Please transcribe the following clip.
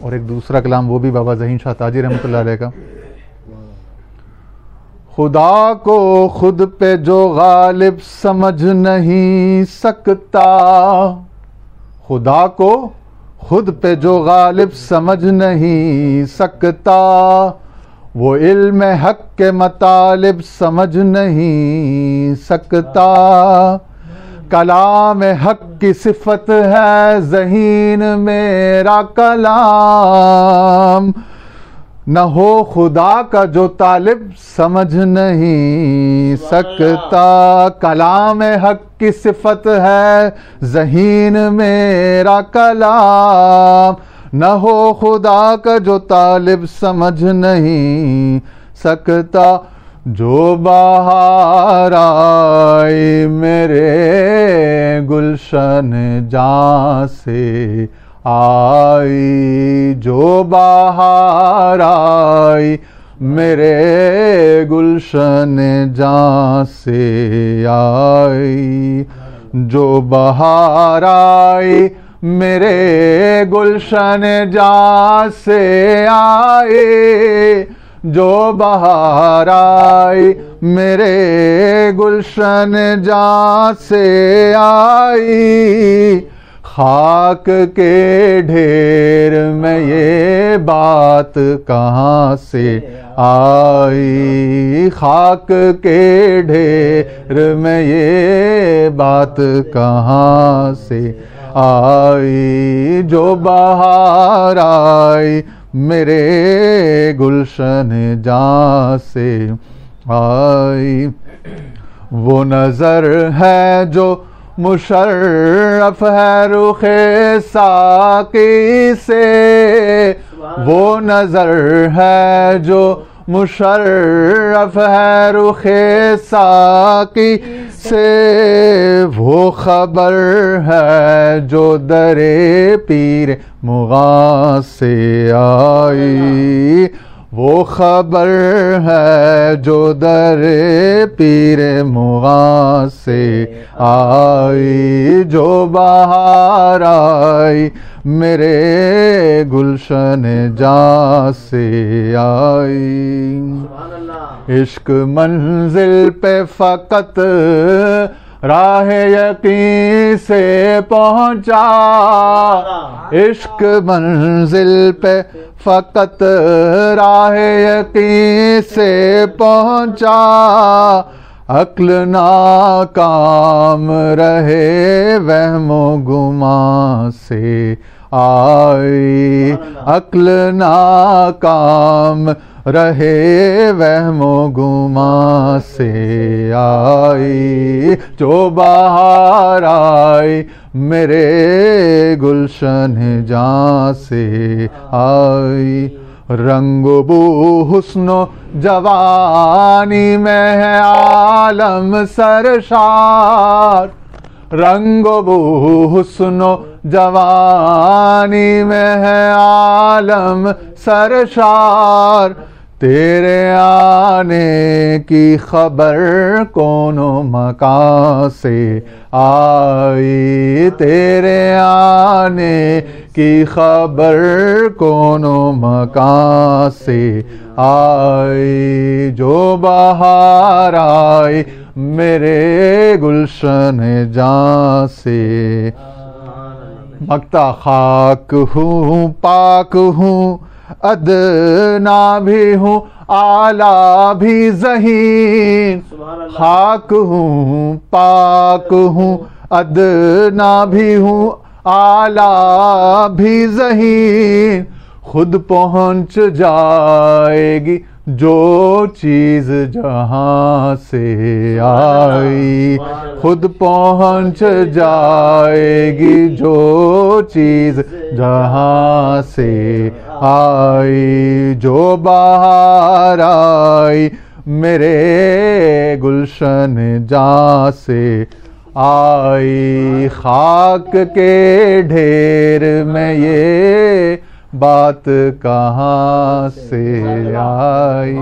اور ایک دوسرا کلام وہ بھی بابا ذہین شاہ تاجی رحمۃ اللہ علیہ کا۔ خدا کو خود پہ جو غالب سمجھ نہیں سکتا، خدا کو خود پہ جو غالب سمجھ نہیں سکتا، وہ علم حق کے مطالب سمجھ نہیں سکتا۔ کلام حق کی صفت ہے، ذہین میرا کلام۔ نہ ہو خدا کا جو طالب سمجھ نہیں سکتا۔ کلام حق کی صفت ہے، ذہین میرا کلام۔ نہ ہو خدا کا جو طالب سمجھ نہیں سکتا۔ جو باہر آئی میرے گلشن جان سے آئی، جو باہر آئی، میرے گلشن جان سے آئی۔ جو بہار آئی، میرے گلشن جان سے آئی۔ جو بہار آئی میرے گلشن جان سے آئی، خاک کے ڈھیر میں یہ بات کہاں سے آئی؟ خاک کے ڈھیر میں یہ بات کہاں سے آئی؟ جو بہار آئی میرے گلشن جان سے۔ آئی۔ وہ نظر ہے جو مشرف ہے رخ ساکی سے۔ وہ نظر ہے جو مشرف ہے رخ ساکی سے۔ وہ خبر ہے جو در پیر مغاں سے آئی۔ وہ خبر ہے جو در پیر مغاں سے آئی جو باہر آئی میرے گلشن جان سے آئی۔ عشق منزل پہ فقط راہ یقین سے پہنچا۔ عشق منزل پہ فقط راہ یقین سے پہنچا۔ عقل ناکام رہے وہم و گما سے آئی عقل ناکام رہے وہم و گما سے آئی جو باہر آئی میرے گلشن جان سے آئی رنگ بو حسن و جوانی میں ہے عالم سرشار رنگ بو حسن و جوانی میں ہے عالم سرشار تیرے آنے کی خبر کون مکان سے آئی؟ تیرے آنے کی خبر کون مکان سے آئی؟ جو باہر آئی میرے گلشن جان سے۔ مکتا خاک ہوں، پاک ہوں ادنا بھی ہوں آلہ بھی ذہین۔ خاک ہوں پاک ہوں۔ ادنا بھی ہوں آلہ بھی ذہین۔ خود پہنچ جائے گی جو چیز جہاں سے آئی خود پہنچ جائے گی جو چیز جہاں سے آئی جو باہر آئی میرے گلشن جہاں سے آئی خاک کے ڈھیر میں یہ بات کہاں سے آئی؟